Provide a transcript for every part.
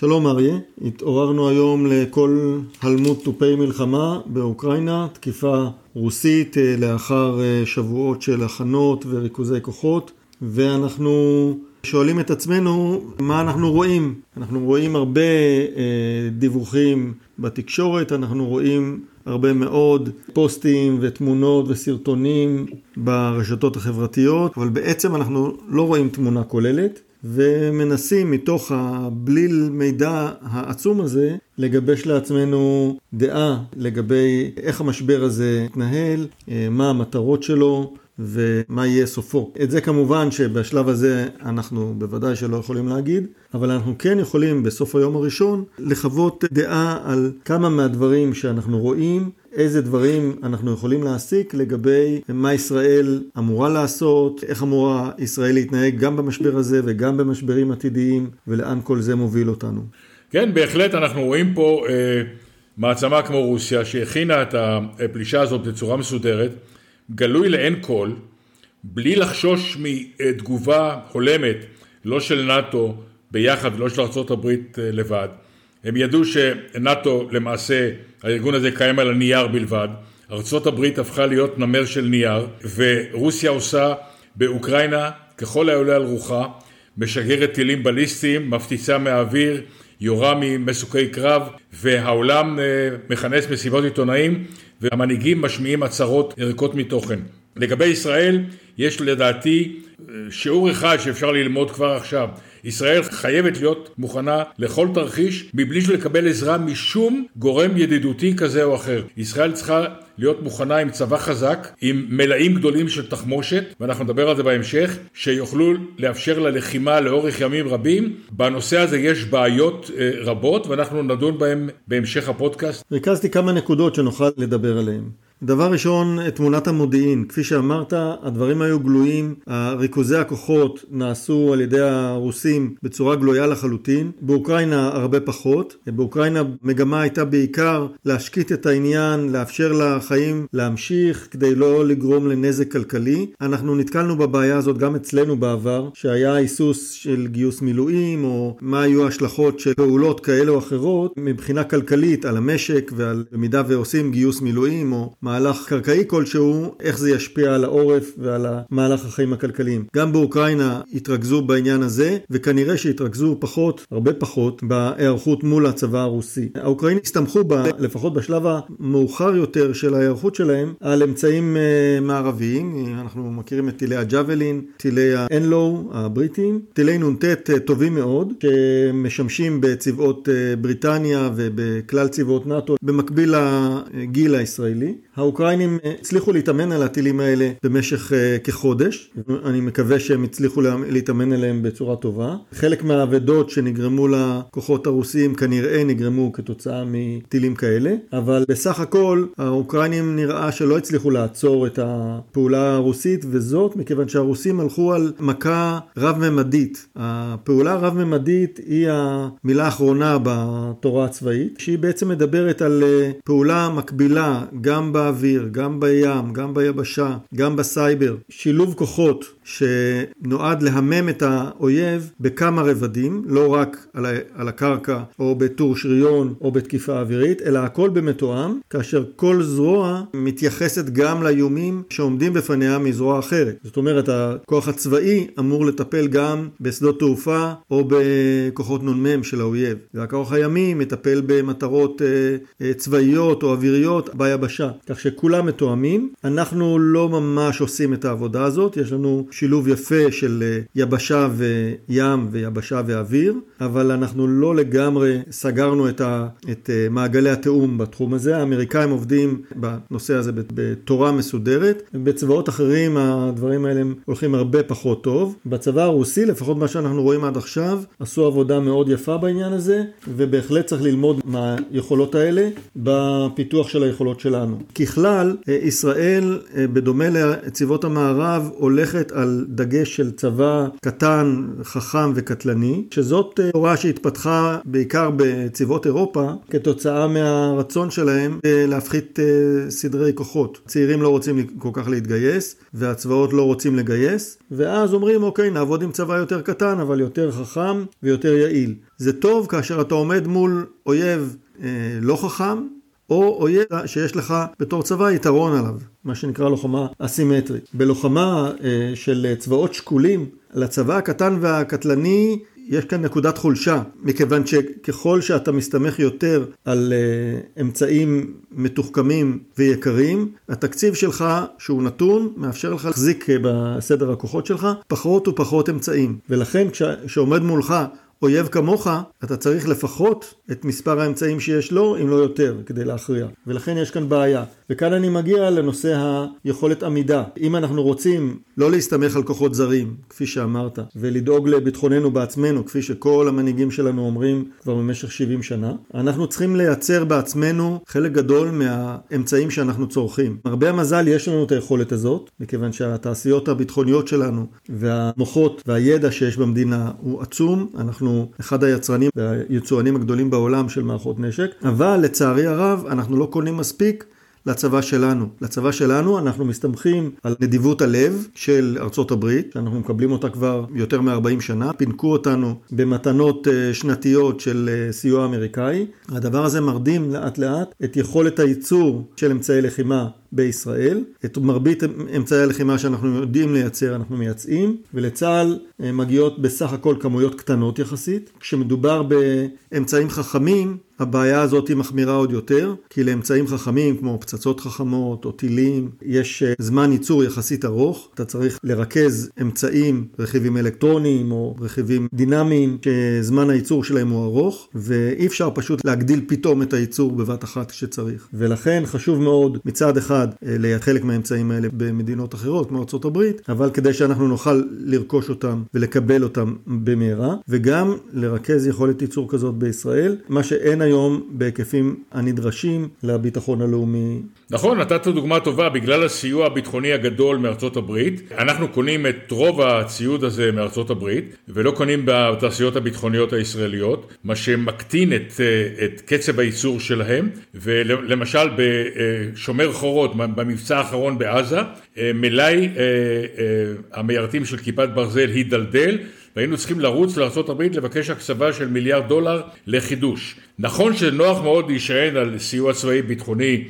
שלום אריה, התעוררנו היום לכל הלמות תופי מלחמה באוקראינה, תקיפה רוסית אה, לאחר אה, שבועות של הכנות וריכוזי כוחות ואנחנו שואלים את עצמנו מה אנחנו רואים. אנחנו רואים הרבה אה, דיווחים בתקשורת, אנחנו רואים הרבה מאוד פוסטים ותמונות וסרטונים ברשתות החברתיות, אבל בעצם אנחנו לא רואים תמונה כוללת. ומנסים מתוך הבליל מידע העצום הזה לגבש לעצמנו דעה לגבי איך המשבר הזה יתנהל, אה, מה המטרות שלו ומה יהיה סופו. את זה כמובן שבשלב הזה אנחנו בוודאי שלא יכולים להגיד, אבל אנחנו כן יכולים בסוף היום הראשון לחוות דעה על כמה מהדברים שאנחנו רואים, איזה דברים אנחנו יכולים להסיק לגבי מה ישראל אמורה לעשות, איך אמורה ישראל להתנהג גם במשבר הזה וגם במשברים עתידיים, ולאן כל זה מוביל אותנו. כן, בהחלט אנחנו רואים פה אה, מעצמה כמו רוסיה שהכינה את הפלישה הזאת בצורה מסודרת. גלוי לעין כל, בלי לחשוש מתגובה הולמת, לא של נאט"ו ביחד ולא של ארה"ב אה, לבד. הם ידעו שנאט"ו למעשה, הארגון הזה קיים על הנייר בלבד, ארה"ב הפכה להיות נמר של נייר, ורוסיה עושה באוקראינה ככל העולה על רוחה, משגרת טילים בליסטיים, מפציצה מהאוויר, יורה ממסוקי קרב, והעולם אה, מכנס מסיבות עיתונאים והמנהיגים משמיעים הצהרות ריקות מתוכן. לגבי ישראל, יש לדעתי שיעור אחד שאפשר ללמוד כבר עכשיו. ישראל חייבת להיות מוכנה לכל תרחיש מבלי לקבל עזרה משום גורם ידידותי כזה או אחר. ישראל צריכה להיות מוכנה עם צבא חזק, עם מלאים גדולים של תחמושת, ואנחנו נדבר על זה בהמשך, שיוכלו לאפשר ללחימה לאורך ימים רבים. בנושא הזה יש בעיות אה, רבות, ואנחנו נדון בהן בהמשך הפודקאסט. ריכזתי כמה נקודות שנוכל לדבר עליהן. דבר ראשון, תמונת המודיעין. כפי שאמרת, הדברים היו גלויים, ריכוזי הכוחות נעשו על ידי הרוסים בצורה גלויה לחלוטין. באוקראינה הרבה פחות. באוקראינה מגמה הייתה בעיקר להשקיט את העניין, לאפשר לחיים להמשיך כדי לא לגרום לנזק כלכלי. אנחנו נתקלנו בבעיה הזאת גם אצלנו בעבר, שהיה היסוס של גיוס מילואים, או מה היו ההשלכות של פעולות כאלה או אחרות מבחינה כלכלית על המשק ועל במידה ועושים גיוס מילואים או מהלך קרקעי כלשהו, איך זה ישפיע על העורף ועל מהלך החיים הכלכליים. גם באוקראינה התרכזו בעניין הזה, וכנראה שהתרכזו פחות, הרבה פחות, בהיערכות מול הצבא הרוסי. האוקראינים הסתמכו, ב, לפחות בשלב המאוחר יותר של ההיערכות שלהם, על אמצעים uh, מערביים. אנחנו מכירים את טילי הג'אבלין, טילי האנלו הבריטיים, טילי נ"ט uh, טובים מאוד, שמשמשים בצבאות uh, בריטניה ובכלל צבאות נאט"ו, במקביל לגיל הישראלי. האוקראינים אה, הצליחו להתאמן על הטילים האלה במשך אה, כחודש, אני מקווה שהם הצליחו להתאמן עליהם בצורה טובה. חלק מהאבדות שנגרמו לכוחות הרוסים כנראה נגרמו כתוצאה מטילים כאלה, אבל בסך הכל האוקראינים נראה שלא הצליחו לעצור את הפעולה הרוסית, וזאת מכיוון שהרוסים הלכו על מכה רב-ממדית. הפעולה הרב-ממדית היא המילה האחרונה בתורה הצבאית, שהיא בעצם מדברת על אה, פעולה מקבילה גם ב... באוויר, גם בים, גם ביבשה, גם בסייבר, שילוב כוחות שנועד להמם את האויב בכמה רבדים, לא רק על, ה- על הקרקע או בטור שריון או בתקיפה אווירית, אלא הכל במתואם, כאשר כל זרוע מתייחסת גם לאיומים שעומדים בפניה מזרוע אחרת. זאת אומרת, הכוח הצבאי אמור לטפל גם בשדות תעופה או בכוחות נ"מ של האויב, והכוח הימי מטפל במטרות אה, אה, צבאיות או אוויריות ביבשה. כך שכולם מתואמים. אנחנו לא ממש עושים את העבודה הזאת, יש לנו שילוב יפה של אה, יבשה וים ויבשה ואוויר, אבל אנחנו לא לגמרי סגרנו את, ה, את אה, מעגלי התיאום בתחום הזה. האמריקאים עובדים בנושא הזה בתורה מסודרת, בצבאות אחרים הדברים האלה הולכים הרבה פחות טוב. בצבא הרוסי, לפחות מה שאנחנו רואים עד עכשיו, עשו עבודה מאוד יפה בעניין הזה, ובהחלט צריך ללמוד מהיכולות האלה בפיתוח של היכולות שלנו. כי ככלל, ישראל, בדומה לצבאות המערב, הולכת על דגש של צבא קטן, חכם וקטלני, שזאת תורה שהתפתחה בעיקר בצבאות אירופה, כתוצאה מהרצון שלהם להפחית סדרי כוחות. צעירים לא רוצים כל כך להתגייס, והצבאות לא רוצים לגייס, ואז אומרים, אוקיי, נעבוד עם צבא יותר קטן, אבל יותר חכם ויותר יעיל. זה טוב כאשר אתה עומד מול אויב אה, לא חכם, או אויב שיש לך בתור צבא יתרון עליו, מה שנקרא לוחמה אסימטרית. בלוחמה אה, של צבאות שקולים, לצבא הקטן והקטלני יש כאן נקודת חולשה, מכיוון שככל שאתה מסתמך יותר על uh, אמצעים מתוחכמים ויקרים, התקציב שלך, שהוא נתון, מאפשר לך להחזיק uh, בסדר הכוחות שלך פחות ופחות אמצעים. ולכן כשעומד מולך אויב כמוך, אתה צריך לפחות את מספר האמצעים שיש לו, אם לא יותר, כדי להכריע. ולכן יש כאן בעיה. וכאן אני מגיע לנושא היכולת עמידה. אם אנחנו רוצים לא להסתמך על כוחות זרים, כפי שאמרת, ולדאוג לביטחוננו בעצמנו, כפי שכל המנהיגים שלנו אומרים כבר במשך 70 שנה, אנחנו צריכים לייצר בעצמנו חלק גדול מהאמצעים שאנחנו צורכים. הרבה המזל יש לנו את היכולת הזאת, מכיוון שהתעשיות הביטחוניות שלנו והמוחות והידע שיש במדינה הוא עצום. אנחנו אחד היצרנים והיצואנים הגדולים בעולם של מערכות נשק, אבל לצערי הרב אנחנו לא קונים מספיק לצבא שלנו. לצבא שלנו אנחנו מסתמכים על נדיבות הלב של ארצות הברית, שאנחנו מקבלים אותה כבר יותר מ-40 שנה, פינקו אותנו במתנות אה, שנתיות של אה, סיוע אמריקאי. הדבר הזה מרדים לאט לאט את יכולת הייצור של אמצעי לחימה בישראל. את מרבית אמצעי הלחימה שאנחנו יודעים לייצר אנחנו מייצאים, ולצה"ל אה, מגיעות בסך הכל כמויות קטנות יחסית. כשמדובר באמצעים חכמים, הבעיה הזאת היא מחמירה עוד יותר, כי לאמצעים חכמים כמו פצצות חכמות או טילים, יש אה, זמן ייצור יחסית ארוך. אתה צריך לרכז אמצעים, רכיבים אלקטרוניים או רכיבים דינמיים, שזמן הייצור שלהם הוא ארוך, ואי אפשר פשוט להגדיל פתאום את הייצור בבת אחת כשצריך. ולכן חשוב מאוד מצד אחד אה, לחלק מהאמצעים האלה במדינות אחרות כמו ארה"ב, אבל כדי שאנחנו נוכל לרכוש אותם ולקבל אותם במהרה, וגם לרכז יכולת ייצור כזאת בישראל, מה שאין היום בהיקפים הנדרשים לביטחון הלאומי. נכון, נתת דוגמה טובה, בגלל הסיוע הביטחוני הגדול מארצות הברית, אנחנו קונים את רוב הציוד הזה מארצות הברית, ולא קונים בתעשיות הביטחוניות הישראליות, מה שמקטין את, אה, את קצב הייצור שלהם, ולמשל בשומר חורות מאוד במבצע האחרון בעזה, אה, מלאי אה, אה, המיירטים של כיפת ברזל הידלדל והיינו צריכים לרוץ לארה"ב לבקש הקצבה של מיליארד דולר לחידוש. נכון שנוח מאוד להישען על סיוע צבאי ביטחוני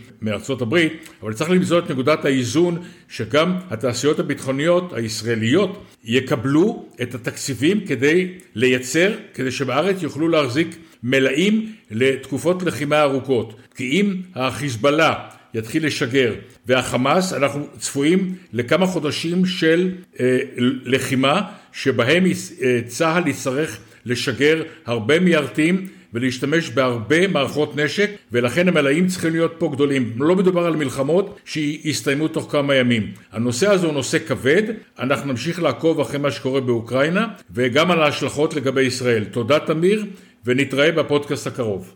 הברית, אבל צריך למצוא את נקודת האיזון שגם התעשיות הביטחוניות הישראליות יקבלו את התקציבים כדי לייצר, כדי שבארץ יוכלו להחזיק מלאים לתקופות לחימה ארוכות. כי אם החיזבאללה יתחיל לשגר. והחמאס, אנחנו צפויים לכמה חודשים של אה, לחימה שבהם אה, צה"ל יצטרך לשגר הרבה מיירטים ולהשתמש בהרבה מערכות נשק ולכן המלאים צריכים להיות פה גדולים. לא מדובר על מלחמות שיסתיימו תוך כמה ימים. הנושא הזה הוא נושא כבד, אנחנו נמשיך לעקוב אחרי מה שקורה באוקראינה וגם על ההשלכות לגבי ישראל. תודה תמיר ונתראה בפודקאסט הקרוב.